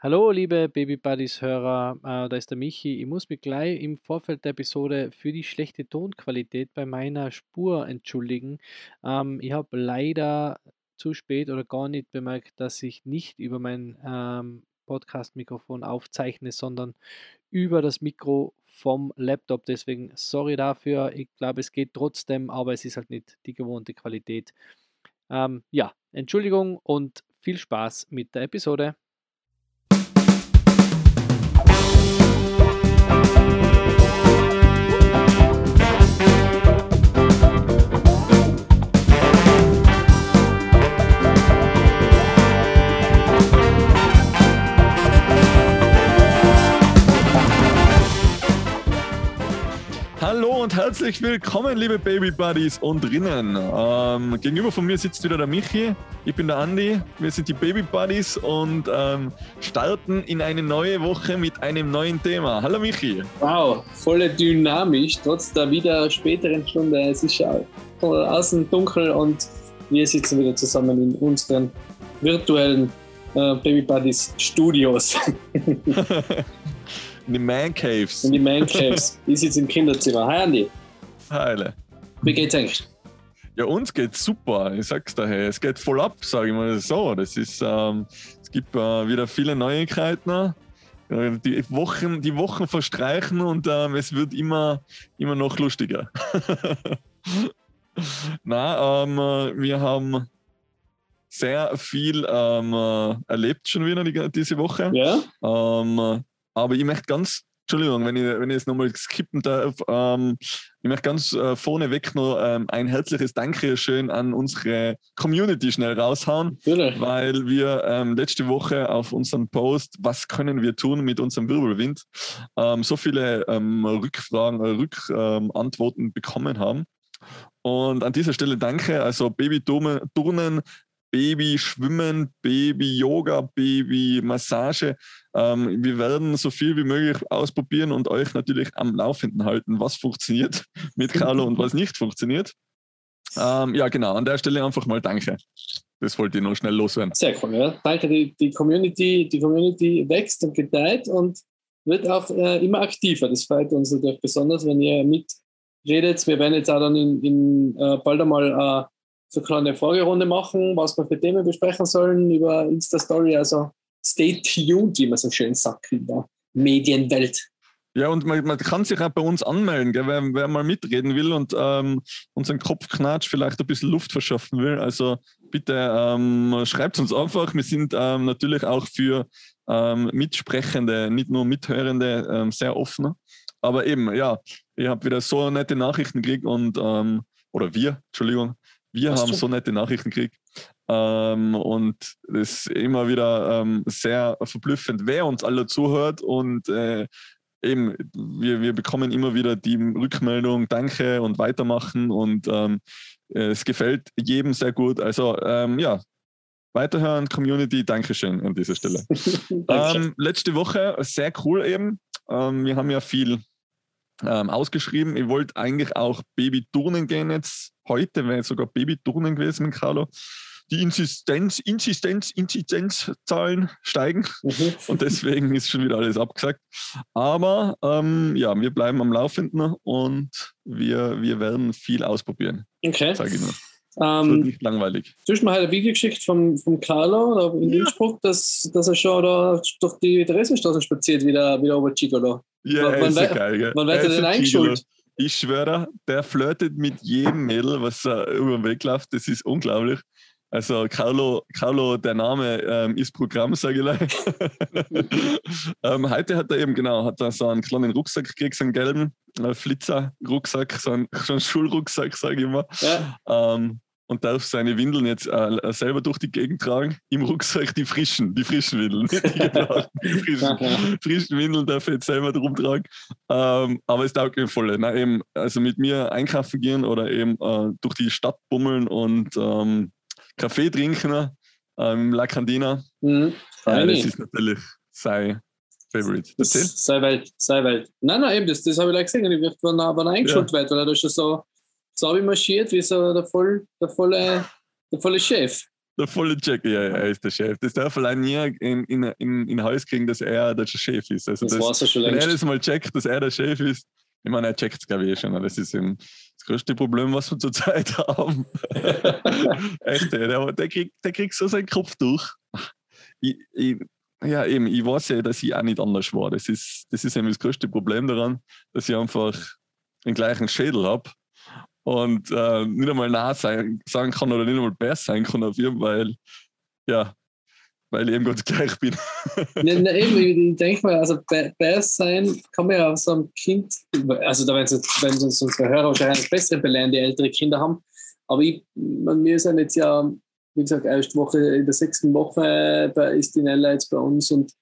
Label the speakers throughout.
Speaker 1: Hallo, liebe Baby Buddies Hörer, äh, da ist der Michi. Ich muss mich gleich im Vorfeld der Episode für die schlechte Tonqualität bei meiner Spur entschuldigen. Ähm, ich habe leider zu spät oder gar nicht bemerkt, dass ich nicht über mein ähm, Podcast-Mikrofon aufzeichne, sondern über das Mikro vom Laptop. Deswegen sorry dafür. Ich glaube, es geht trotzdem, aber es ist halt nicht die gewohnte Qualität. Ähm, ja, Entschuldigung und viel Spaß mit der Episode.
Speaker 2: Hallo und herzlich willkommen, liebe Baby Buddies und Rinnen. Ähm, gegenüber von mir sitzt wieder der Michi, ich bin der Andi, wir sind die Baby Buddies und ähm, starten in eine neue Woche mit einem neuen Thema. Hallo Michi.
Speaker 3: Wow, voll dynamisch, trotz der wieder späteren Stunde. Es ist ja außen dunkel und wir sitzen wieder zusammen in unseren virtuellen äh, Baby Buddies Studios.
Speaker 2: In die Man Caves.
Speaker 3: In die Man Caves. ich sitze im Kinderzimmer. Hi Andi.
Speaker 2: Heile.
Speaker 3: Wie geht's eigentlich?
Speaker 2: Ja, uns geht's super. Ich sag's daher. Es geht voll ab, sage ich mal so. Das ist, ähm, es gibt äh, wieder viele Neuigkeiten. Die Wochen, die Wochen verstreichen und ähm, es wird immer, immer noch lustiger. Na, ähm, wir haben sehr viel ähm, äh, erlebt schon wieder die, diese Woche.
Speaker 3: Ja.
Speaker 2: Ähm, aber ich möchte ganz, Entschuldigung, wenn ich, wenn ich jetzt nochmal skippen darf, ähm, ich möchte ganz äh, vorneweg noch ähm, ein herzliches Dankeschön an unsere Community schnell raushauen,
Speaker 3: Natürlich.
Speaker 2: weil wir ähm, letzte Woche auf unserem Post, was können wir tun mit unserem Wirbelwind, ähm, so viele ähm, Rückfragen, äh, Rückantworten bekommen haben. Und an dieser Stelle danke, also Baby-Turnen, Baby-Schwimmen, Baby-Yoga, Baby-Massage. Ähm, wir werden so viel wie möglich ausprobieren und euch natürlich am Laufenden halten, was funktioniert mit Carlo und was nicht funktioniert. Ähm, ja, genau, an der Stelle einfach mal Danke. Das wollte ich noch schnell loswerden.
Speaker 3: Sehr cool, ja. Danke, die, die, Community, die Community wächst und gedeiht und wird auch äh, immer aktiver. Das freut uns natürlich besonders, wenn ihr mitredet. Wir werden jetzt auch dann in, in äh, bald einmal äh, so eine kleine Fragerunde machen, was wir für Themen besprechen sollen über Insta-Story. Also stay tuned, wie man so schön sagt in der Medienwelt.
Speaker 2: Ja, und man, man kann sich auch bei uns anmelden, gell, wer, wer mal mitreden will und ähm, unseren Kopfknatsch vielleicht ein bisschen Luft verschaffen will. Also bitte ähm, schreibt uns einfach. Wir sind ähm, natürlich auch für ähm, Mitsprechende, nicht nur Mithörende, ähm, sehr offen. Aber eben, ja, ich habe wieder so nette Nachrichten gekriegt und, ähm, oder wir, Entschuldigung, wir
Speaker 3: Was
Speaker 2: haben
Speaker 3: schon?
Speaker 2: so nette Nachrichten gekriegt. Ähm, und das ist immer wieder ähm, sehr verblüffend, wer uns alle zuhört. Und äh, eben, wir, wir bekommen immer wieder die Rückmeldung, danke und weitermachen. Und ähm, äh, es gefällt jedem sehr gut. Also ähm, ja, weiterhören, Community, Dankeschön an dieser Stelle. Ähm, letzte Woche, sehr cool eben. Ähm, wir haben ja viel ähm, ausgeschrieben. Ich wollte eigentlich auch Babyturnen gehen jetzt. Heute wäre sogar Babyturnen gewesen mit Carlo. Die Insistenz, Insistenz, Inzidenzzahlen steigen
Speaker 3: Mhm.
Speaker 2: und deswegen ist schon wieder alles abgesagt. Aber ähm, ja, wir bleiben am Laufenden und wir, wir werden viel ausprobieren,
Speaker 3: Okay.
Speaker 2: sage ich nur. Es wird
Speaker 3: Ähm,
Speaker 2: nicht langweilig.
Speaker 3: hast mir heute ein Video geschickt vom, vom Carlo da in
Speaker 2: Ja.
Speaker 3: Innsbruck, dass, dass er schon da durch die Theresienstraße spaziert, wie der, wie der.
Speaker 2: Ja, er
Speaker 3: wann
Speaker 2: ist ja
Speaker 3: wird-
Speaker 2: geil, gell?
Speaker 3: wann wird denn
Speaker 2: ein
Speaker 3: eingeschult?
Speaker 2: Ich schwöre, der flirtet mit jedem Mädel, was er über den Weg läuft. Das ist unglaublich. Also Carlo, Carlo der Name ähm, ist Programm, sage ich gleich. ähm, heute hat er eben, genau, hat er so einen kleinen Rucksack gekriegt, so einen gelben äh, Flitzer-Rucksack, so einen, so einen Schulrucksack, sage ich immer.
Speaker 3: Ja,
Speaker 2: Ähm, und darf seine Windeln jetzt äh, selber durch die Gegend tragen. Im Rucksack die frischen, die frischen Windeln, die frischen frischen Windeln darf er jetzt selber drum tragen. Ähm, aber es taugt mir voll. Na, eben, also mit mir einkaufen gehen oder eben äh, durch die Stadt bummeln und ähm, Kaffee trinken ähm, im La Cantina.
Speaker 3: mhm.
Speaker 2: Äh,
Speaker 3: Feini.
Speaker 2: das ist natürlich sein Favorite.
Speaker 3: Das sei Welt, sei Welt. Nein, nein, eben, das, das habe ich gleich gesehen. Ich wann, wann er eingeschult wird, weil schon so, so marschiert wie so der, voll, der, volle, der volle Chef.
Speaker 2: Der volle Check, ja, er ist der Chef. Das darf allein nie in, in, in, in Haus kriegen, dass er der Chef ist. Also
Speaker 3: Das
Speaker 2: das,
Speaker 3: schon
Speaker 2: wenn er das mal checkt, dass er der Chef ist, ich meine, er checkt es, glaube ich, eh schon. Das ist eben das größte Problem, was wir zurzeit haben. Echt, der, der, kriegt, der kriegt so seinen Kopf durch. Ich, ich, ja, eben, ich weiß ja, dass ich auch nicht anders war. Das ist, das ist eben das größte Problem daran, dass ich einfach den gleichen Schädel habe und äh, nicht einmal nah sein, sagen kann oder nicht einmal besser sein kann auf ihm, weil, ja, weil ich eben ganz gleich bin.
Speaker 3: Ne, ne, eben, ich, denke mal, also Bass sein kann man ja auch so einem Kind, also da werden werden uns unsere Hörer wahrscheinlich bessere belehren, die ältere Kinder haben. Aber ich, wir sind jetzt ja, wie gesagt, erste Woche, in der sechsten Woche bei, ist die Nella jetzt bei uns und,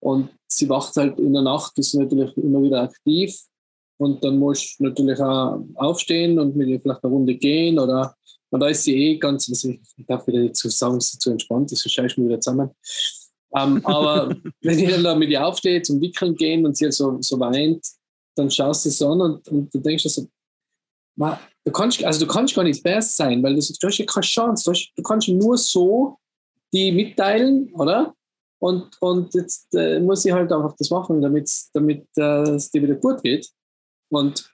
Speaker 3: und sie wacht halt in der Nacht, ist natürlich immer wieder aktiv. Und dann muss du natürlich auch aufstehen und mit ihr vielleicht eine Runde gehen oder und da ist sie eh ganz, also ich darf wieder nicht zu sagen, sie zu entspannt ist, so scheiß mir wieder zusammen. Ähm, aber wenn ich dann da mit ihr aufstehe, zum Wickeln gehen und sie halt so, so weint, dann schaust du sie so an und, und du denkst dir so, "Ma, du kannst, also du kannst gar nicht best sein, weil das, du hast ja keine Chance. Du, hast, du kannst nur so die mitteilen, oder? Und, und jetzt äh, muss ich halt einfach das machen, damit damit äh, es dir wieder gut geht. Und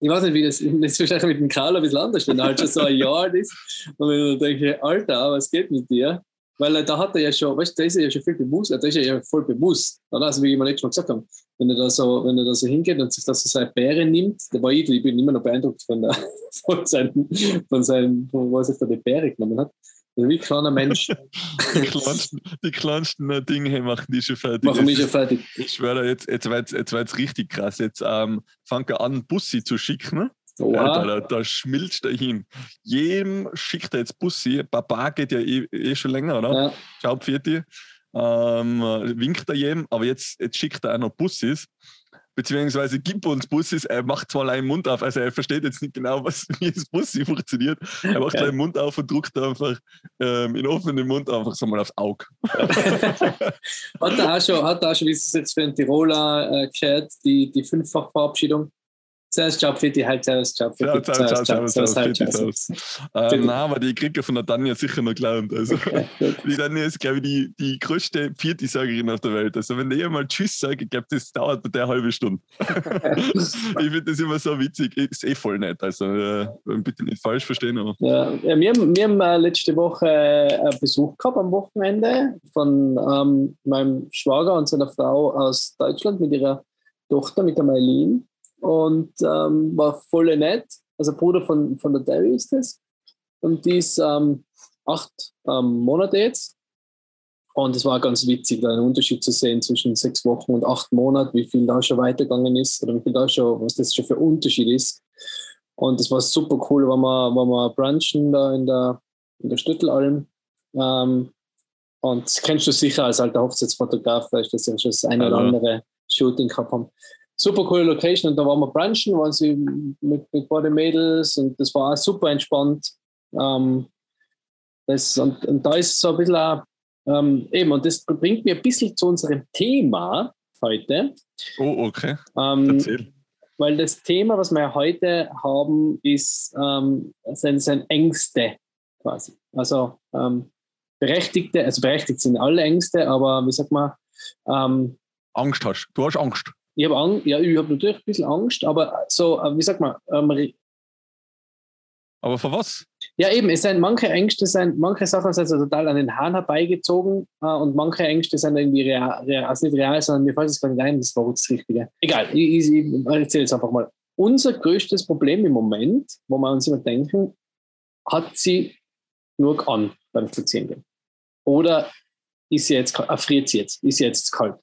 Speaker 3: ich weiß nicht, wie das, das ist wahrscheinlich mit dem Karl ein bisschen anders, wenn er halt schon so ein Jahr ist. Und wenn du denkst, Alter, was geht mit dir? Weil äh, da hat er ja schon, weißt du, da ist er ja schon viel bewusst, da ist er ja voll bewusst. Oder? Also wie ich mir letztes Mal gesagt habe, wenn er da so, wenn er da so hingeht und sich das so seine Bäre nimmt, da war ich, ich bin immer noch beeindruckt von, der, von seinem, von seinem, von was er für die Bäre genommen hat. Wie ein kleiner Mensch,
Speaker 2: Die kleinsten, die kleinsten äh, Dinge machen die schon fertig.
Speaker 3: machen mich schon fertig.
Speaker 2: Ich schwöre, jetzt, jetzt wird es jetzt wird's richtig krass. Jetzt ähm, fängt er an, Bussi zu schicken. Alter,
Speaker 3: Oha.
Speaker 2: da, da schmilzt er hin. Jedem schickt er jetzt Bussi. Papa geht ja eh, eh schon länger, oder?
Speaker 3: Ja,
Speaker 2: Ciao, Pfirti. Ähm, äh, winkt er jedem, aber jetzt, jetzt schickt er auch noch Bussis. Beziehungsweise gibt uns Bussis, er macht zwar einen Mund auf, also er versteht jetzt nicht genau, was, wie das Bussi funktioniert. Er macht seinen Mund auf und drückt einfach ähm, in offenen Mund einfach so mal aufs Auge.
Speaker 3: hat er auch schon, hat er auch schon, wie es jetzt für einen Tiroler äh, gehört, die, die Fünffach-Verabschiedung. Servus, ciao, Fitti, halt, servus, ciao, Fitti,
Speaker 2: ciao, ciao, ciao, ciao,
Speaker 3: halt.
Speaker 2: Ähm,
Speaker 3: Fitti.
Speaker 2: nein, aber die kriege ich von der Tanja sicher noch gelernt. Also. Die Tanja ist, glaube ich, die, die größte Pfirti-Sagerin auf der Welt. Also, wenn der mal Tschüss sagt, ich glaube, das dauert eine halbe Stunde. ich finde das immer so witzig. Ist eh voll nett. Also, äh, bitte nicht falsch verstehen, aber.
Speaker 3: Ja, ja, wir haben, wir haben äh, letzte Woche äh, Besuch gehabt am Wochenende von ähm, meinem Schwager und seiner Frau aus Deutschland mit ihrer Tochter, mit der Mailin. Und ähm, war voll nett. Also Bruder von, von der Debbie ist das. Und die ist ähm, acht ähm, Monate jetzt. Und es war ganz witzig, da einen Unterschied zu sehen zwischen sechs Wochen und acht Monaten, wie viel da schon weitergegangen ist oder wie viel da schon, was das schon für Unterschied ist. Und es war super cool, wenn wir, wenn wir brunchen da in der, in der Stüttelalm. Ähm, und das kennst du sicher als alter Hochzeitsfotograf, weil das ja schon das eine oder andere Shooting gehabt haben. Super coole Location und da waren wir brunchen, waren sie mit, mit beiden Mädels und das war auch super entspannt. Ähm, das, und, und da ist so ein bisschen auch, ähm, eben, und das bringt mir ein bisschen zu unserem Thema heute.
Speaker 2: Oh, okay.
Speaker 3: Ähm,
Speaker 2: Erzähl.
Speaker 3: weil das Thema, was wir heute haben, ist ähm, sind, sind Ängste quasi. Also ähm, berechtigte, also berechtigt sind alle Ängste, aber wie sagt man, ähm,
Speaker 2: Angst hast. Du hast Angst.
Speaker 3: Ich habe Angst, ja, ich habe natürlich ein bisschen Angst, aber so, äh, wie sagt man, ähm,
Speaker 2: Aber für was?
Speaker 3: ja eben, es sind manche Ängste, sind, manche Sachen sind so total an den Haaren herbeigezogen äh, und manche Ängste sind irgendwie real, real, also nicht real, sondern mir fällt es gar nicht ein, das war jetzt das Richtige. Egal, ich, ich, ich erzähle jetzt einfach mal. Unser größtes Problem im Moment, wo wir uns immer denken, hat sie nur an beim Spazierengehen? Oder ist sie jetzt, erfriert sie jetzt? Ist sie jetzt kalt?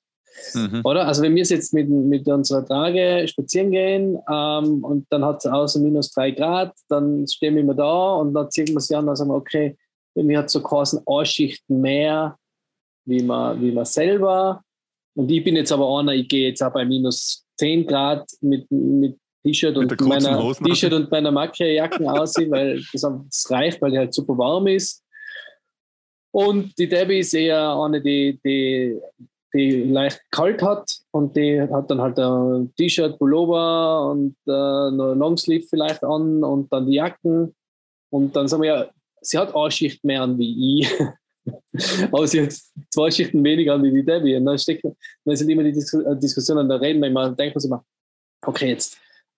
Speaker 2: Mhm.
Speaker 3: Oder? Also wenn wir jetzt mit, mit unserer Trage spazieren gehen ähm, und dann hat es außer minus drei Grad, dann stehen wir immer da und dann ziehen wir sie an und sagen, okay, mir hat so quasi Ausschichten mehr, wie man, wie man selber. Und ich bin jetzt aber einer, ich gehe jetzt auch bei minus 10 Grad mit, mit T-Shirt und meiner. T-Shirt und meiner Makro-Jacken aussehen, weil das, das reicht, weil die halt super warm ist. Und die Debbie ist eher eine, die, die, die leicht kalt hat und die hat dann halt ein T-Shirt, Pullover und äh, noch Longsleeve vielleicht an und dann die Jacken. Und dann sagen wir ja, sie hat eine Schicht mehr an wie ich. Aber sie hat zwei Schichten weniger an wie die Debbie. Und dann, steckt, dann sind immer die äh, Diskussion an der Reden, wenn man denkt man sich immer, okay, jetzt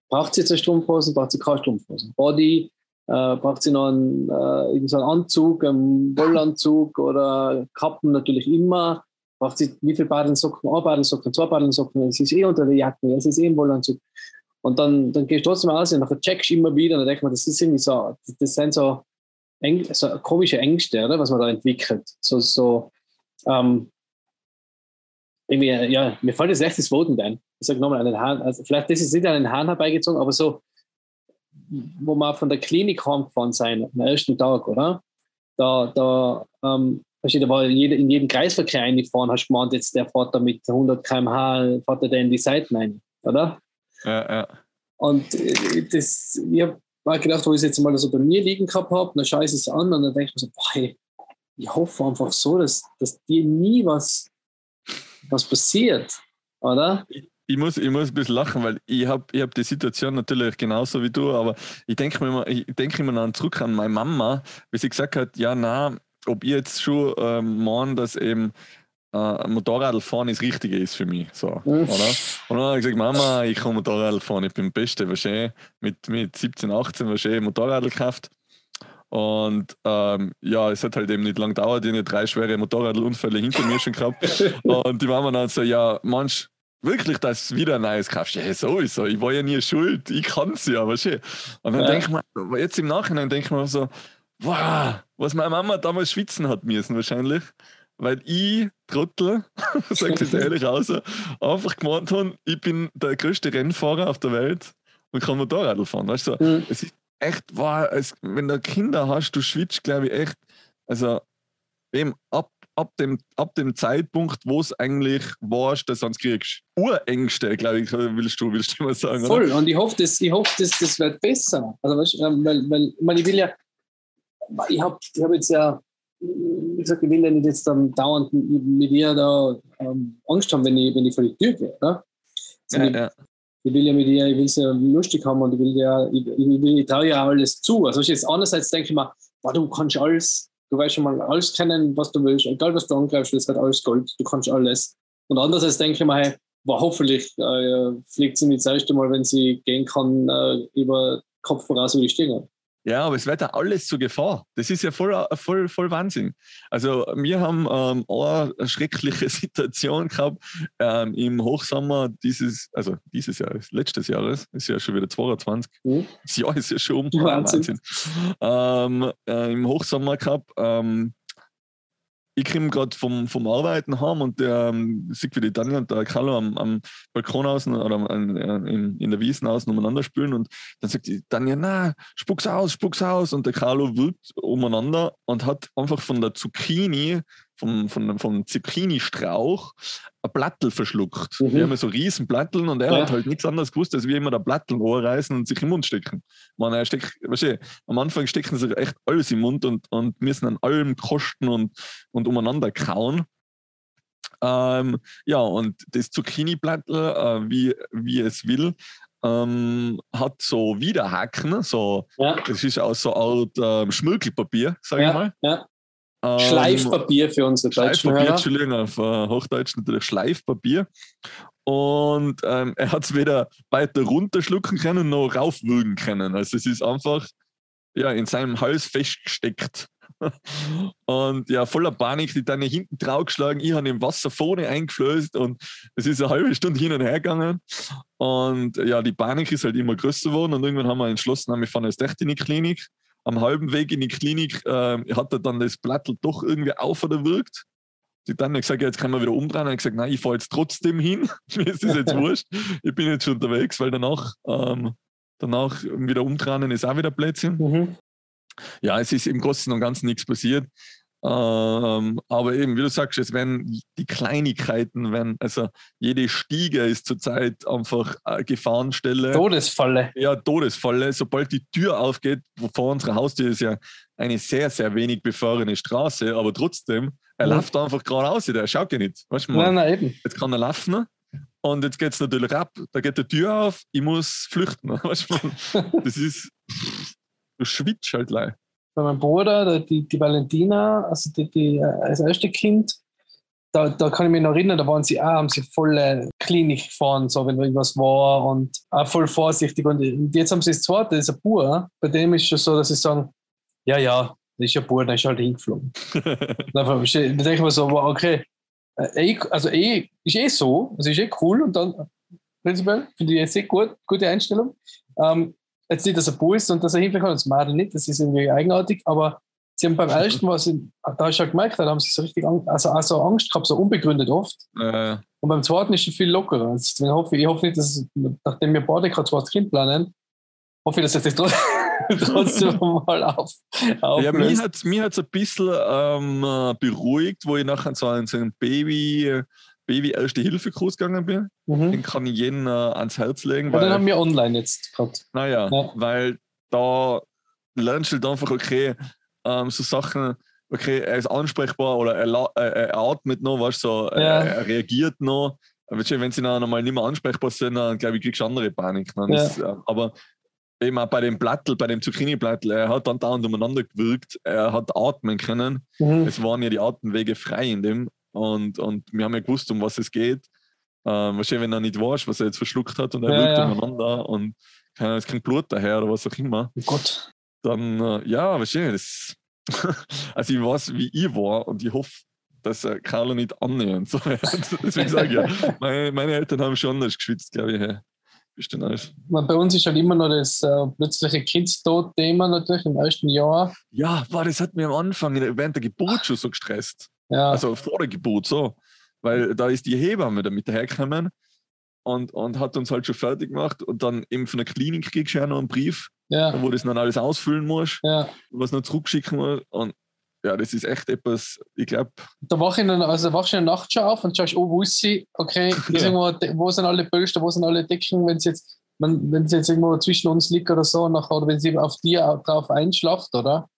Speaker 3: braucht sie jetzt eine Strumpfhose, braucht sie keine Strumpfhose. Body, äh, braucht sie noch einen, äh, so einen Anzug, einen Wollanzug oder Kappen natürlich immer. Braucht sie wie viele Badensocken? Ein Badensocken, zwei Badensocken. Es ist eh unter der Jacke, es ist eh ein Wollanzug. Und dann, dann gehst du trotzdem aus und dann checkst du immer wieder und dann denkst man, das ist irgendwie so, das sind so, Eng, so komische Ängste, oder, was man da entwickelt. So, so ähm, irgendwie, ja, mir fällt jetzt echt das Voten ein. Ich sage nochmal, also vielleicht das ist nicht an den Hahn herbeigezogen, aber so, wo wir von der Klinik heimgefahren sind, am ersten Tag, oder? Da, da, ähm, da war jede, in jedem Kreisverkehr eingefahren, hast du gemeint, jetzt der fährt da mit 100 km/h, fährt er da in die Seiten ein, oder?
Speaker 2: Ja, ja.
Speaker 3: Und äh, das, ich habe mal gedacht, wo ich es jetzt mal so bei mir liegen gehabt habe, dann schaue ich es an und dann denke ich mir so, boah, hey, ich hoffe einfach so, dass, dass dir nie was, was passiert, oder?
Speaker 2: Ich muss, ich muss ein bisschen lachen, weil ich habe ich hab die Situation natürlich genauso wie du, aber ich denke mir immer, ich denke immer dann zurück an meine Mama, wie sie gesagt hat, ja, na, ob ich jetzt schon ähm, meine, dass eben äh, Motorrad fahren das Richtige ist für mich. So, oder? Und dann habe ich gesagt, Mama, ich kann Motorrad fahren, ich bin der Beste. Wahrscheinlich mit, mit 17, 18 wahrscheinlich Motorrad gekauft. Und ähm, ja, es hat halt eben nicht lange gedauert, ich habe drei schwere Motorradunfälle hinter mir schon gehabt. Und die Mama dann so, ja, manch wirklich, dass du wieder ein neues kaufst. Ja, sowieso, ich war ja nie schuld, ich kann es ja, weißt du. Und dann ja. denke ich mir, jetzt im Nachhinein denke ich mir so, wow, was meine Mama damals schwitzen hat müssen wahrscheinlich weil ich, Trottel, sag ich ehrlich aus, einfach gemeint habe, ich bin der größte Rennfahrer auf der Welt und kann Motorrad fahren. Weißt du, mhm. es ist echt wahr, es, wenn du Kinder hast, du schwitzt, glaube ich, echt, also eben ab, ab, dem, ab dem Zeitpunkt, wo es eigentlich warst, dass du es kriegst. Urängste, glaube ich, willst du, willst du mal sagen.
Speaker 3: Voll, oder? und ich hoffe, das, ich hoffe das, das wird besser. Also, weißt, weil, weil, ich, meine, ich will ja, ich habe ich hab jetzt ja wie gesagt, ich will ja nicht jetzt dann dauernd mit ihr da ähm, Angst haben, wenn ich, wenn ich vor die Tür gehe. Also ja, ich, ja. ich, will ja mit ihr, ich will es ja lustig haben und ich will ja, ich, ich, ich traue ja alles zu. Also jetzt andererseits denke ich mir, boah, du kannst alles, du weißt schon mal alles kennen, was du willst, egal was du angreifst, das wird alles Gold, du kannst alles. Und andererseits denke ich mir, hey, boah, hoffentlich äh, fliegt sie nicht das erste Mal, wenn sie gehen kann, äh, über Kopf voraus über die Stiege.
Speaker 2: Ja, aber es wird ja alles zur Gefahr. Das ist ja voll, voll, voll Wahnsinn. Also wir haben ähm, eine schreckliche Situation gehabt ähm, im Hochsommer dieses, also dieses Jahres, letztes Jahres, ist ja schon wieder 22. Mhm. Das Jahr ist ja schon um. Wahnsinn. Wahnsinn. Ähm, äh, Im Hochsommer gehabt, ähm, ich komme gerade vom, vom Arbeiten heim und der ähm, die Daniel und der Carlo am, am Balkon außen oder an, in, in der Wiesen außen umeinander spülen und dann sagt die Daniel, na, spuck's aus, spuck's aus und der Carlo wirkt umeinander und hat einfach von der Zucchini vom, vom, vom Zucchini-Strauch ein Plattel verschluckt. Mhm. Wir haben so riesen Platteln und er ja. hat halt nichts anderes gewusst, als wir immer der Plattel reißen und sich im Mund stecken. Man, er steckt, weißt du, am Anfang stecken sie echt alles im Mund und, und müssen an allem kosten und, und umeinander kauen. Ähm, ja, und das Zucchini-Plattel, äh, wie, wie es will, ähm, hat so Widerhaken, so, ja. das ist auch so Art äh, Schmirkelpapier, sag ja, ich mal. Ja.
Speaker 3: Ähm, Schleifpapier für unsere deutschen
Speaker 2: Schleifpapier, Entschuldigung, auf uh, Hochdeutsch natürlich Schleifpapier. Und ähm, er hat es weder weiter runterschlucken können noch raufwürgen können. Also es ist einfach ja, in seinem Hals festgesteckt. und ja, voller Panik, die dann hinten draufgeschlagen. Ich habe im Wasser vorne eingeflößt und es ist eine halbe Stunde hin und her gegangen. Und ja, die Panik ist halt immer größer geworden und irgendwann haben wir entschlossen, wir fahren jetzt echt in die Klinik am halben Weg in die Klinik äh, hat er dann das Blattl doch irgendwie auf oder wirkt. Die dann gesagt, ja, jetzt kann man wieder umdrehen. Und ich gesagt, nein, ich fahre jetzt trotzdem hin. Mir ist das jetzt wurscht. Ich bin jetzt schon unterwegs, weil danach, ähm, danach wieder umdrehen ist auch wieder Plätzchen. Mhm. Ja, es ist im Großen und Ganzen nichts passiert. Ähm, aber eben, wie du sagst, es werden die Kleinigkeiten, wenn, also jede Stiege ist zurzeit einfach eine Gefahrenstelle.
Speaker 3: Todesfalle.
Speaker 2: Ja, Todesfalle. Sobald die Tür aufgeht, vor unserer Haustür ist ja eine sehr, sehr wenig befahrene Straße, aber trotzdem, er mhm. läuft einfach geradeaus, der schaut ja nicht. Weißt du, nein, nein, eben. Jetzt kann er laufen und jetzt geht es natürlich ab, da geht die Tür auf, ich muss flüchten. Weißt du, das ist, du schwitzt halt gleich.
Speaker 3: Bei meinem Bruder, die, die Valentina, also die, die, äh, das erste Kind, da, da kann ich mich noch erinnern, da waren sie auch, haben sie voll Klinik gefahren, so, wenn irgendwas war und auch voll vorsichtig. Und, jetzt haben sie das zweite, das ist ein Bauer, bei dem ist es schon so, dass sie sagen, ja, ja, das ist ja Bauer, dann ist halt hingeflogen. dann denke ich mir so, okay, äh, also eh, ist eh so, also ist eh cool und dann prinzipiell finde ich jetzt eh gut, gute Einstellung. Ähm, jetzt nicht, dass er Bauer ist und dass er hinfliegen kann, das Madel nicht, das ist irgendwie eigenartig, aber sie haben beim ersten Mal, sie, da du ja gemerkt, da haben sie so richtig also, also Angst gehabt, so unbegründet oft.
Speaker 2: Äh.
Speaker 3: Und beim zweiten ist es viel lockerer. Ich, hoffe, ich hoffe nicht, dass, nachdem wir beide gerade zweites Kind planen, hoffe ich, dass sich das trotzdem mal auf.
Speaker 2: Ja, mich hat es ein bisschen ähm, äh, beruhigt, wo ich nachher so ein, so ein Baby. Baby Erste Hilfe Kurs gegangen bin. Mhm. Den kann ich jeden äh, ans Herz legen.
Speaker 3: Ja, weil, den haben wir online jetzt gerade.
Speaker 2: Naja, ja. weil da lernst du halt einfach, okay, ähm, so Sachen, okay, er ist ansprechbar oder er, er, er atmet noch, weißt du, so, ja. er, er, reagiert noch. wenn sie dann einmal nicht mehr ansprechbar sind, dann glaube ich, kriegst du andere Panik. Ja. Ist, äh, aber eben auch bei dem Plattel, bei dem Zucchini-Plattel, er hat dann dauernd umeinander gewirkt, er hat atmen können. Mhm. Es waren ja die Atemwege frei in dem und, und wir haben ja gewusst, um was es geht. Ähm, wahrscheinlich, wenn er nicht weiß, was er jetzt verschluckt hat und er ja, wirkt ja. umeinander und es kommt Blut daher oder was auch immer.
Speaker 3: Oh Gott
Speaker 2: dann äh, ja, wahrscheinlich. Das, also ich weiß, wie ich war und ich hoffe, dass äh, Carlo nicht annähernd so Deswegen sage ich ja, meine, meine, Eltern haben schon anders geschwitzt, glaube ich. Hey. Bestimmt alles.
Speaker 3: Bei uns ist halt immer noch das äh, plötzliche Kindstod-Thema natürlich im ersten Jahr.
Speaker 2: Ja, boah, das hat mir am Anfang während der Geburt schon so gestresst. Ja. Also vor der Geburt so. Weil da ist die Hebamme damit dahergekommen und, und hat uns halt schon fertig gemacht und dann eben von der Klinik kriegst du ja noch einen Brief ja. wo du das dann alles ausfüllen musst,
Speaker 3: ja.
Speaker 2: was noch zurückschicken musst. Und ja, das ist echt etwas, ich glaube.
Speaker 3: Da wach ich dann, also wachst du in der Nacht schon auf und schaust, oh, wo ist sie? Okay, irgendwo, wo sind alle Böster, wo sind alle Decken, wenn sie jetzt, wenn, wenn sie jetzt irgendwo zwischen uns liegt oder so, nachher, oder wenn sie auf dir drauf einschlaft, oder?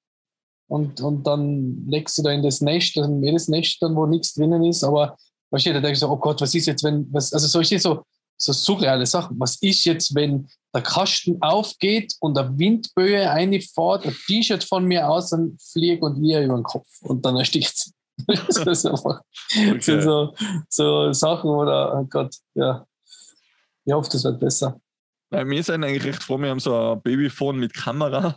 Speaker 3: Und, und dann legst du da in das Nest, in jedes Nest dann, wo nichts drinnen ist, aber weißt du, da denke ich so, oh Gott, was ist jetzt, wenn, was, also so ist so, so surreale Sachen. Was ist jetzt, wenn der Kasten aufgeht und der Windböe reinfährt, ein T-Shirt von mir aus und fliegt und ihr über den Kopf und dann erstickt es. das ist einfach okay. so, so Sachen, oder, oh Gott, ja. Ich hoffe, das wird besser.
Speaker 2: Ja, wir sind eigentlich recht froh, wir haben so ein Babyphone mit Kamera.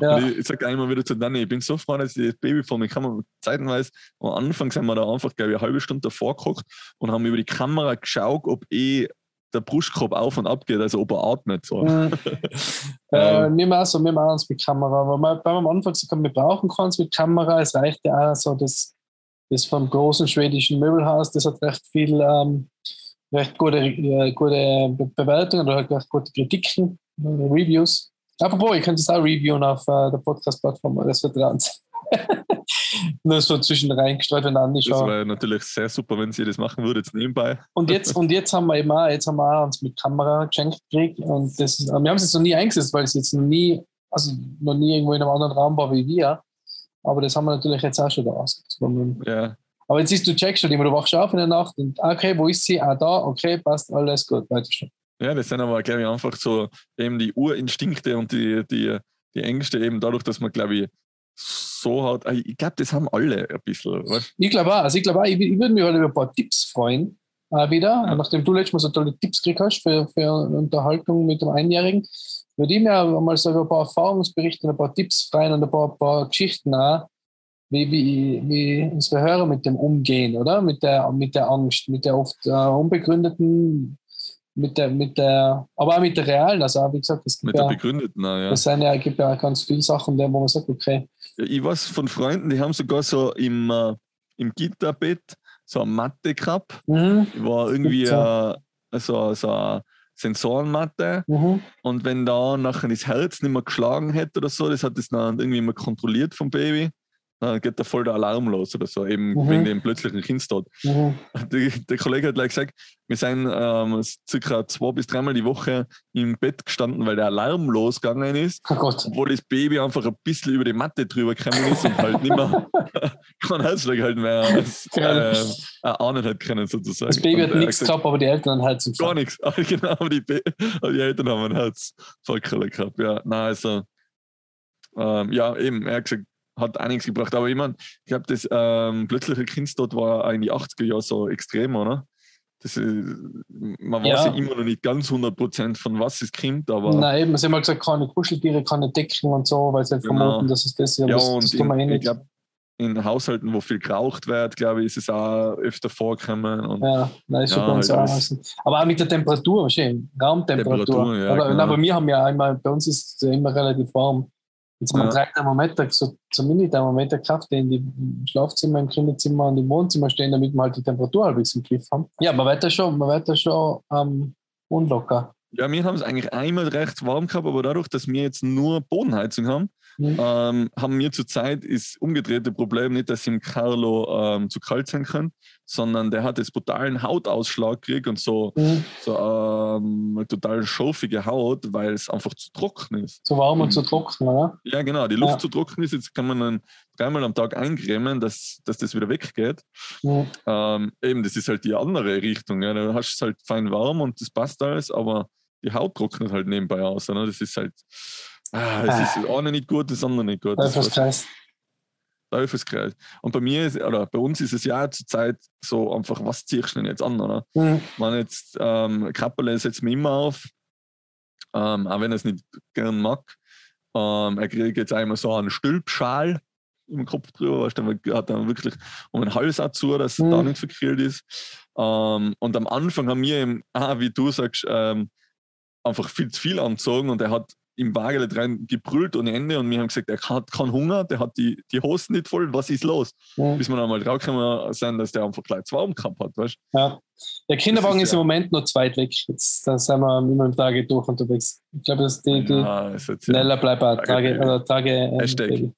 Speaker 2: Ja. ich, ich sage immer wieder zu Danny, ich bin so froh, dass ich das Babyphone mit Kamera zeitenweise, am Anfang sind wir da einfach, glaube ich, eine halbe Stunde davor geguckt und haben über die Kamera geschaut, ob eh der Brustkorb auf und ab geht, also ob er atmet. So.
Speaker 3: Mhm. äh, wir machen so, wir machen es mit Kamera. Aber wir, beim am Anfang gesagt haben, wir brauchen keins mit Kamera. Es reicht ja auch so das, das vom großen schwedischen Möbelhaus, das hat recht viel, ähm, recht gute, äh, gute Bewertungen oder halt recht gute Kritiken, äh, Reviews. Apropos, ich könnte es auch reviewen auf äh, der Podcast-Plattform des Vertrauens. Nur so zwischen reingestreut und angeschaut.
Speaker 2: Das wäre natürlich sehr super, wenn sie das machen würde, jetzt nebenbei.
Speaker 3: Und jetzt, und jetzt haben wir eben auch, jetzt haben wir uns mit Kamera geschenkt gekriegt und das, wir haben es jetzt noch nie eingesetzt, weil es jetzt noch nie, also noch nie irgendwo in einem anderen Raum war wie wir. Aber das haben wir natürlich jetzt auch schon da ausgezogen.
Speaker 2: Ja.
Speaker 3: Aber jetzt siehst du, checkst schon immer, du wachst auf in der Nacht und okay, wo ist sie? Ah, da, okay, passt, alles gut, weiter schon.
Speaker 2: Ja, das sind aber, glaube ich, einfach so eben die Urinstinkte und die, die, die Ängste eben dadurch, dass man, glaube ich, so hat. Ich glaube, das haben alle ein bisschen. Was?
Speaker 3: Ich glaube auch. Also ich glaube auch, ich, ich würde mich halt über ein paar Tipps freuen. Äh, wieder, ja. nachdem du letztes Mal so tolle Tipps gekriegt hast für, für Unterhaltung mit dem Einjährigen, würde ich mir mal so über ein paar Erfahrungsberichte, ein paar Tipps freuen und ein paar, ein paar Geschichten auch, wie, wie, wie unsere Hörer mit dem umgehen, oder? Mit der, mit der Angst, mit der oft äh, unbegründeten mit der, mit der, aber auch mit der realen, also wie gesagt, es
Speaker 2: gibt mit ja, der begründeten, ja.
Speaker 3: Es ja, gibt ja ganz viele Sachen, wo man sagt, okay.
Speaker 2: Ja, ich weiß von Freunden, die haben sogar so im, äh, im Gitterbett so eine Matte gehabt. Mhm. War irgendwie äh, so, so eine Sensorenmatte. Mhm. Und wenn da nachher das Herz nicht mehr geschlagen hätte oder so, das hat das dann irgendwie immer kontrolliert vom Baby dann geht da voll der Alarm los oder so, eben mhm. wegen dem plötzlichen Kindstod. Mhm. Der, der, Kollege hat gleich gesagt, wir sind ähm, circa zwei bis dreimal die Woche im Bett gestanden, weil der Alarm losgegangen ist,
Speaker 3: oh Gott.
Speaker 2: wo das Baby einfach ein bisschen über die Matte drüber gekommen ist und halt nicht mehr kein Herzschlag halt mehr äh, ahnen hat können sozusagen.
Speaker 3: Das Baby hat nichts gehabt, aber die Eltern haben Herz
Speaker 2: Gar nichts, genau, aber die, aber die Eltern haben ein Herz voll gehabt, ja. Nein, also ähm, ja, eben, er hat gesagt, hat einiges gebracht. Aber ich meine, ich glaube, das ähm, plötzliche Kindstod war in die 80er Jahre so extrem, oder? Das ist, man weiß ja. ja immer noch nicht ganz 100% von was es kommt, aber.
Speaker 3: Nein, eben, sie haben gesagt, keine Kuscheltiere, keine Decken und so, weil sie genau. vermuten, dass es das ist.
Speaker 2: Ja, das, und das wir eh nicht. Ich glaub, in Haushalten, wo viel geraucht wird, glaube ich, ist es auch öfter vorgekommen. Und
Speaker 3: ja, nein, ist ja, schon halt so Aber auch mit der Temperatur, schön, Raumtemperatur. Ja, aber, genau. aber wir haben ja einmal, bei uns ist es immer relativ warm. Jetzt haben wir drei Thermometer, so, so Mini-Thermometer gekauft, die in die Schlafzimmer, im Kinderzimmer und im Wohnzimmer stehen, damit wir halt die Temperatur halbwegs im Griff haben. Ja, man wird da schon, man wird da schon ähm, unlocker.
Speaker 2: Ja, wir haben es eigentlich einmal recht warm gehabt, aber dadurch, dass wir jetzt nur Bodenheizung haben, mhm. ähm, haben wir zurzeit das umgedrehte Problem nicht, dass ihm Carlo ähm, zu kalt sein kann, sondern der hat jetzt brutalen Hautausschlag gekriegt und so, mhm. so ähm, total schofige Haut, weil es einfach zu trocken ist.
Speaker 3: Zu warm und, und zu trocken, oder?
Speaker 2: Ja, genau. Die Luft ja. zu trocken ist. Jetzt kann man dann dreimal am Tag eincremen, dass, dass das wieder weggeht. Mhm. Ähm, eben, das ist halt die andere Richtung. Ja. Da hast du es halt fein warm und das passt alles, aber die Haut trocknet halt nebenbei aus. Ne? Das ist halt, ah, es ah. ist das eine nicht gut, das andere nicht gut.
Speaker 3: Teufelskreis.
Speaker 2: Teufelskreis. Und bei mir ist, oder bei uns ist es ja zur Zeit so einfach, was ziehst du denn jetzt an? Oder? Mhm. Man jetzt ähm, Kapperle setzt mir immer auf, ähm, auch wenn er es nicht gern mag. Ähm, er kriegt jetzt einmal so einen Stülpschal im Kopf drüber, weißt du, hat dann wirklich um den Hals auch zu, dass mhm. da nicht verkehrt ist. Ähm, und am Anfang haben wir ihm, ah, wie du sagst, ähm, einfach viel zu viel angezogen und er hat im Wagen rein gebrüllt ohne Ende und wir haben gesagt, er hat keinen Hunger, der hat die, die Hosen nicht voll, was ist los? Ja. Bis wir einmal draufgekommen sind, dass der einfach gleich zwei umgehabt hat, weißt
Speaker 3: Ja. Der Kinderwagen ist, ist im Moment noch zweit weg. Jetzt da sind wir immer im Tage durch unterwegs. Ich glaube, dass die, die ja, schneller bleibt Tage, oder Tage
Speaker 2: ähm, Hashtag.
Speaker 3: Baby.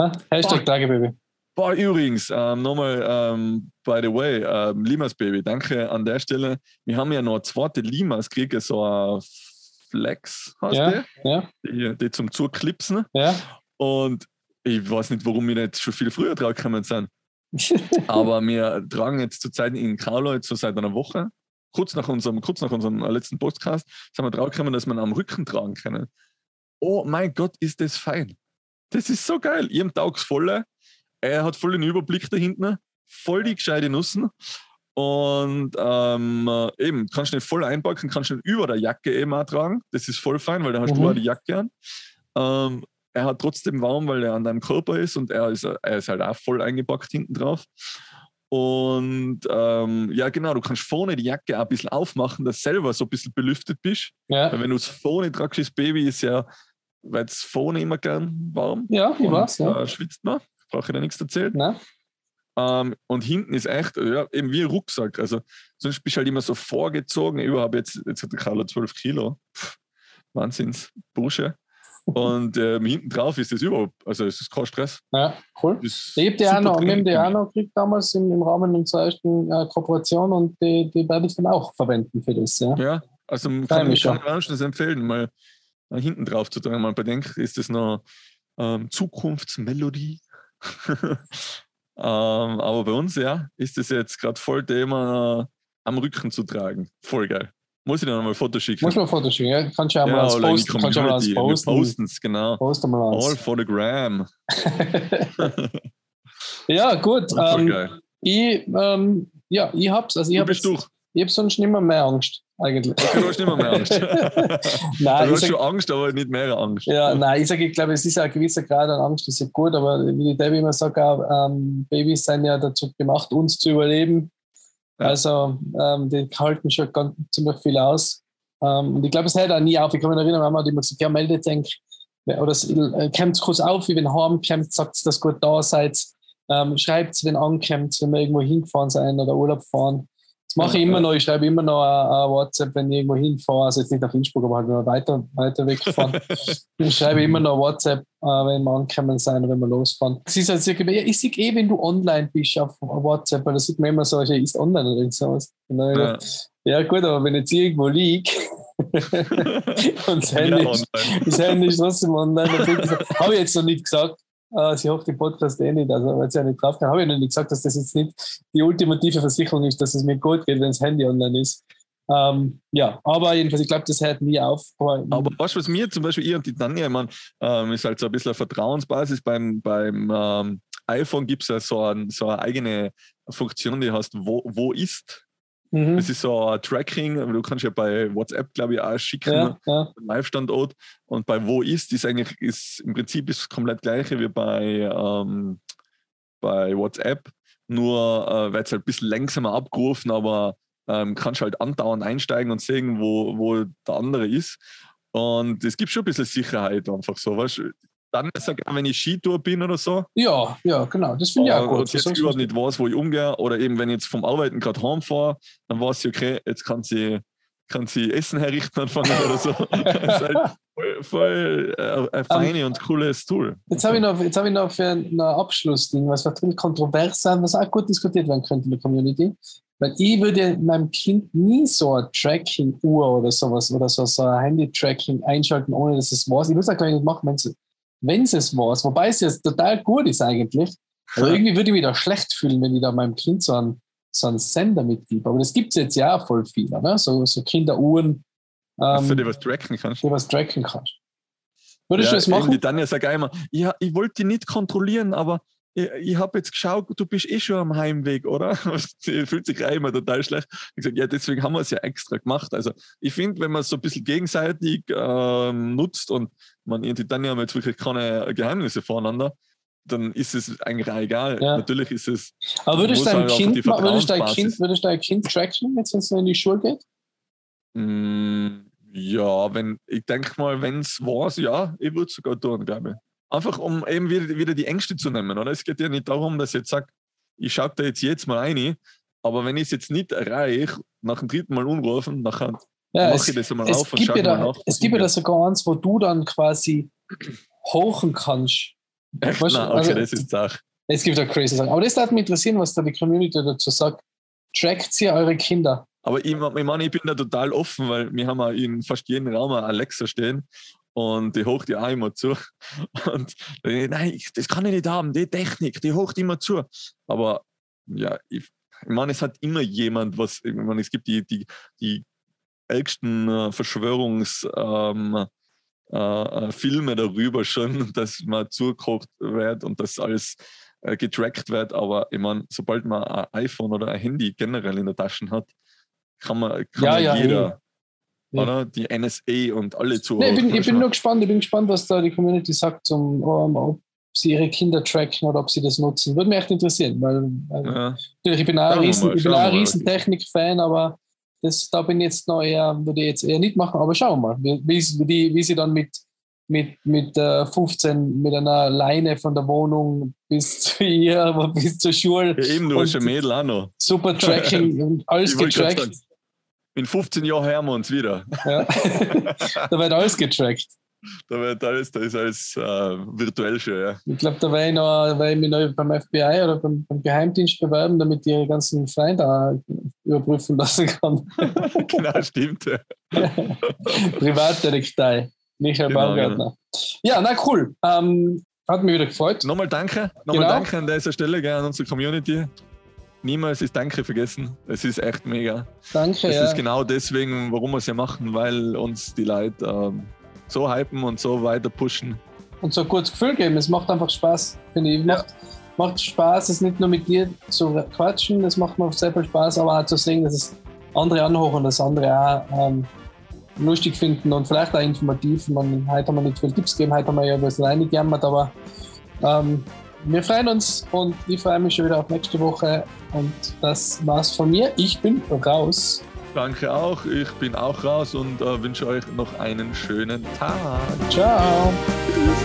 Speaker 3: Ha? Hashtag Tagebaby.
Speaker 2: Boah, übrigens, ähm, nochmal, ähm, by the way, ähm, Limas Baby, danke an der Stelle. Wir haben ja noch eine zweite Limas gekriegt, so ein Flex heißt
Speaker 3: ja,
Speaker 2: der,
Speaker 3: ja.
Speaker 2: Die, die zum Zuklipsen.
Speaker 3: Ja.
Speaker 2: Und ich weiß nicht, warum wir nicht schon viel früher drauf gekommen sind. Aber wir tragen jetzt zurzeit in Carlo so seit einer Woche, kurz nach unserem, kurz nach unserem letzten Podcast, sind wir drauf gekommen, dass man am Rücken tragen können. Oh mein Gott, ist das fein. Das ist so geil. Ich habe volle er hat voll den Überblick da hinten, voll die gescheite Nussen. Und ähm, eben, kannst du nicht voll einpacken, kannst du nicht über der Jacke eben auch tragen. Das ist voll fein, weil da hast mhm. du auch die Jacke an. Ähm, er hat trotzdem warm, weil er an deinem Körper ist und er ist, er ist halt auch voll eingepackt hinten drauf. Und ähm, ja, genau, du kannst vorne die Jacke auch ein bisschen aufmachen, dass du selber so ein bisschen belüftet bist.
Speaker 3: Ja.
Speaker 2: Weil wenn du es vorne tragst, das Baby ist ja, weil es vorne immer gern warm.
Speaker 3: Ja, ich weiß, ja.
Speaker 2: Äh, schwitzt man brauche ich da nichts erzählt.
Speaker 3: Nein.
Speaker 2: Ähm, und hinten ist echt, ja, eben wie ein Rucksack. Also sonst bist du halt immer so vorgezogen. Überhaupt jetzt, jetzt hat der Carlo 12 Kilo. Pff, Wahnsinns, Bursche. Und ähm, hinten drauf ist das überhaupt, also es ist kein Stress.
Speaker 3: Ja, cool. Habe die auch noch, wir haben die auch noch gekriegt damals im, im Rahmen unserer ersten äh, Kooperation und die, die werde ich dann auch verwenden für das. Ja,
Speaker 2: ja also kann ich kann das empfehlen, mal hinten drauf zu tragen. Man bedenkt, ist das noch ähm, Zukunftsmelodie ähm, aber bei uns, ja, ist das jetzt gerade voll Thema äh, am Rücken zu tragen. Voll geil. Muss ich dir nochmal ein Foto schicken?
Speaker 3: Muss man ein Foto schicken, ja? Kannst du ja, ja mal als posten. Kannst
Speaker 2: du ja mal als
Speaker 3: posten.
Speaker 2: Postens, genau.
Speaker 3: Posten mal
Speaker 2: All for the gram.
Speaker 3: ja, gut. Ähm, geil. Ich, ähm, ja, ich hab's. Also ich
Speaker 2: du bist durch.
Speaker 3: Ich habe sonst nicht mehr, mehr Angst, eigentlich.
Speaker 2: Du hast nicht mehr, mehr Angst. nein, du hast schon Angst, aber nicht mehr Angst.
Speaker 3: Ja, nein, ich sage, ich glaube, es ist ein gewisser Grad an Angst, das ist gut, aber wie die Debbie immer sagt, ähm, Babys sind ja dazu gemacht, uns zu überleben. Ja. Also, ähm, die halten schon ganz, ziemlich viel aus. Ähm, und ich glaube, es hört auch nie auf. Ich kann mich erinnern, Mama hat immer gesagt, ja, meldet euch. Oder äh, kommt kurz auf, wie wenn heimkommt, sagt dass ihr gut da seid. Ähm, schreibt es, wenn ankommt, wenn wir irgendwo hingefahren sind oder Urlaub fahren. Das mache ich immer noch. Ich schreibe immer noch ein, WhatsApp, wenn ich irgendwo hinfahre. Also jetzt nicht nach Innsbruck, aber halt nur weiter, weiter wegfahren. ich schreibe immer noch WhatsApp, äh, wenn wir ankommen sein oder wenn wir losfahren. Es ist halt irgendwie, ich sehe eh, wenn du online bist auf WhatsApp, weil da sieht man immer so, ja, ist online oder sowas. Ja. ja, gut, aber wenn jetzt irgendwo liegt und das Handy, das Handy ist trotzdem online, habe ich jetzt noch nicht gesagt. Uh, sie hofft den Podcast eh nicht, also weil sie ja nicht drauf kann. Habe ich noch nicht gesagt, dass das jetzt nicht die ultimative Versicherung ist, dass es mir gut geht, wenn das Handy online ist. Ähm, ja, aber jedenfalls, ich glaube, das hört nie auf.
Speaker 2: Aber, aber weißt was mir zum Beispiel, ich und die Tanja, ich meine, ähm, ist halt so ein bisschen eine Vertrauensbasis. Beim, beim ähm, iPhone gibt es ja so, ein, so eine eigene Funktion, die heißt, wo, wo ist? Mhm. Das ist so ein Tracking, du kannst ja bei WhatsApp, glaube ich, auch schicken, ja, ja. Live-Standort. Und bei Wo ist, ist eigentlich ist im Prinzip ist komplett gleiche wie bei, ähm, bei WhatsApp. Nur äh, wird es halt ein bisschen langsamer abgerufen, aber ähm, kannst halt andauernd einsteigen und sehen, wo, wo der andere ist. Und es gibt schon ein bisschen Sicherheit einfach so. Weißt? Dann sogar, wenn ich Skitour bin oder so.
Speaker 3: Ja, ja, genau. Das finde ich auch gut. Und
Speaker 2: jetzt überhaupt nicht weiß, wo ich umgehe. Oder eben, wenn ich jetzt vom Arbeiten gerade heimfahre, dann weiß ich, okay, jetzt kann sie, kann sie Essen herrichten anfangen oder so. das ist halt voll, voll äh, ein feines um, und cooles Tool.
Speaker 3: Jetzt habe ich, noch, hab ich noch für ein Abschlussding, was natürlich kontrovers sein, was auch gut diskutiert werden könnte in der Community. Weil ich würde meinem Kind nie so eine Tracking-Uhr oder sowas oder so, so ein Handy-Tracking einschalten, ohne dass es weiß. Ich würde es auch gar nicht machen, wenn es es weiß. Wobei es jetzt total gut ist eigentlich. Aber irgendwie würde ich mich da schlecht fühlen, wenn ich da meinem Kind so einen, so einen Sender mitgebe. Aber das gibt es jetzt ja auch voll viele, ne? so, so Kinderuhren.
Speaker 2: Ähm, für die was tracken kannst.
Speaker 3: Die was tracken kannst. Würdest ja, du das machen?
Speaker 2: Die Tanja sagt immer, ja, ich wollte die nicht kontrollieren, aber ich, ich habe jetzt geschaut, du bist eh schon am Heimweg, oder? Sie fühlt sich immer total schlecht. Ich sage, ja, deswegen haben wir es ja extra gemacht. Also ich finde, wenn man es so ein bisschen gegenseitig ähm, nutzt und man irgendwie dann ja jetzt wirklich keine Geheimnisse voneinander, dann ist es eigentlich auch egal. Ja. Natürlich ist es.
Speaker 3: Aber würdest du dein, kind, würdest dein kind, würdest dein Kind tracken, jetzt wenn es in die Schule geht?
Speaker 2: Mm, ja, wenn, ich denke mal, wenn es war, ja, ich würde es sogar tun, glaube ich. Einfach um eben wieder, wieder die Ängste zu nehmen. Oder? Es geht ja nicht darum, dass ich jetzt sage, ich schaue da jetzt, jetzt mal rein, aber wenn ich es jetzt nicht erreiche, nach dem dritten Mal umrufen, nachher
Speaker 3: ja, mache ich das einmal auf und schaue mal nach. Es gibt ja da sogar eins, wo du dann quasi hochen kannst.
Speaker 2: Echt? Weißt, Nein, okay, also, das ist Sache.
Speaker 3: Es gibt ja crazy Sachen. Aber das würde mich interessieren, was da die Community dazu sagt. Trackt sie eure Kinder?
Speaker 2: Aber ich, ich meine, ich bin da total offen, weil wir haben ja in fast jedem Raum eine Alexa stehen und die hocht ja auch immer zu. Und nein, das kann ich nicht haben, die Technik, die hocht immer zu. Aber ja, ich, ich meine, es hat immer jemand, was, ich meine, es gibt die, die, die ärgsten äh, Verschwörungsfilme ähm, äh, äh darüber schon, dass man zugekocht wird und das alles äh, getrackt wird. Aber ich meine, sobald man ein iPhone oder ein Handy generell in der Tasche hat, kann man, kann
Speaker 3: ja,
Speaker 2: man
Speaker 3: ja,
Speaker 2: jeder oder? Die NSA und alle zu.
Speaker 3: Nee, ich bin, ich bin nur gespannt, ich bin gespannt, was da die Community sagt, zum, um, ob sie ihre Kinder tracken oder ob sie das nutzen. Würde mich echt interessieren, weil, weil ja. natürlich, ich bin auch ein riesen, mal, ich bin auch ein riesen Technik-Fan, aber das, da bin ich jetzt noch eher, würde ich jetzt eher nicht machen, aber schauen wir mal, wie, wie, wie sie dann mit, mit, mit äh, 15 mit einer Leine von der Wohnung bis zu ihr, bis zur Schule.
Speaker 2: Ja, eben, du hast ein Mädel auch noch.
Speaker 3: Super Tracking und alles getrackt.
Speaker 2: In 15 Jahren hören wir uns wieder. Ja.
Speaker 3: da wird alles getrackt.
Speaker 2: Da wird alles, da ist alles äh, virtuell schon, ja.
Speaker 3: Ich glaube, da werde ich, noch, werd ich mich noch beim FBI oder beim, beim, Geheimdienst bewerben, damit ich ihre ganzen Freunde überprüfen lassen kann.
Speaker 2: genau, stimmt. Ja.
Speaker 3: Privatdetektei. Michael genau, Baumgartner. Genau. Ja, na cool. Ähm, hat mich wieder gefreut.
Speaker 2: Nochmal danke. Nochmal genau. danke an dieser Stelle gerne an unsere Community niemals das Danke vergessen. Es ist echt mega.
Speaker 3: Danke.
Speaker 2: Es
Speaker 3: ja.
Speaker 2: ist genau deswegen, warum wir es ja machen, weil uns die Leute ähm, so hypen und so weiter pushen.
Speaker 3: Und so ein gutes Gefühl geben. Es macht einfach Spaß, finde ich. Ja. Macht, Spaß, es nicht nur mit dir zu quatschen, das macht mir sehr viel Spaß, aber auch zu sehen, dass es andere anhochen und dass andere auch ähm, lustig finden und vielleicht auch informativ. Man, heute haben wir nicht viel Tipps gegeben, heute haben wir ja ein bisschen reingejammert, aber ähm, wir freuen uns und ich freue mich schon wieder auf nächste Woche. Und das war's von mir. Ich bin raus.
Speaker 2: Danke auch. Ich bin auch raus und äh, wünsche euch noch einen schönen Tag.
Speaker 3: Ciao. Tschüss.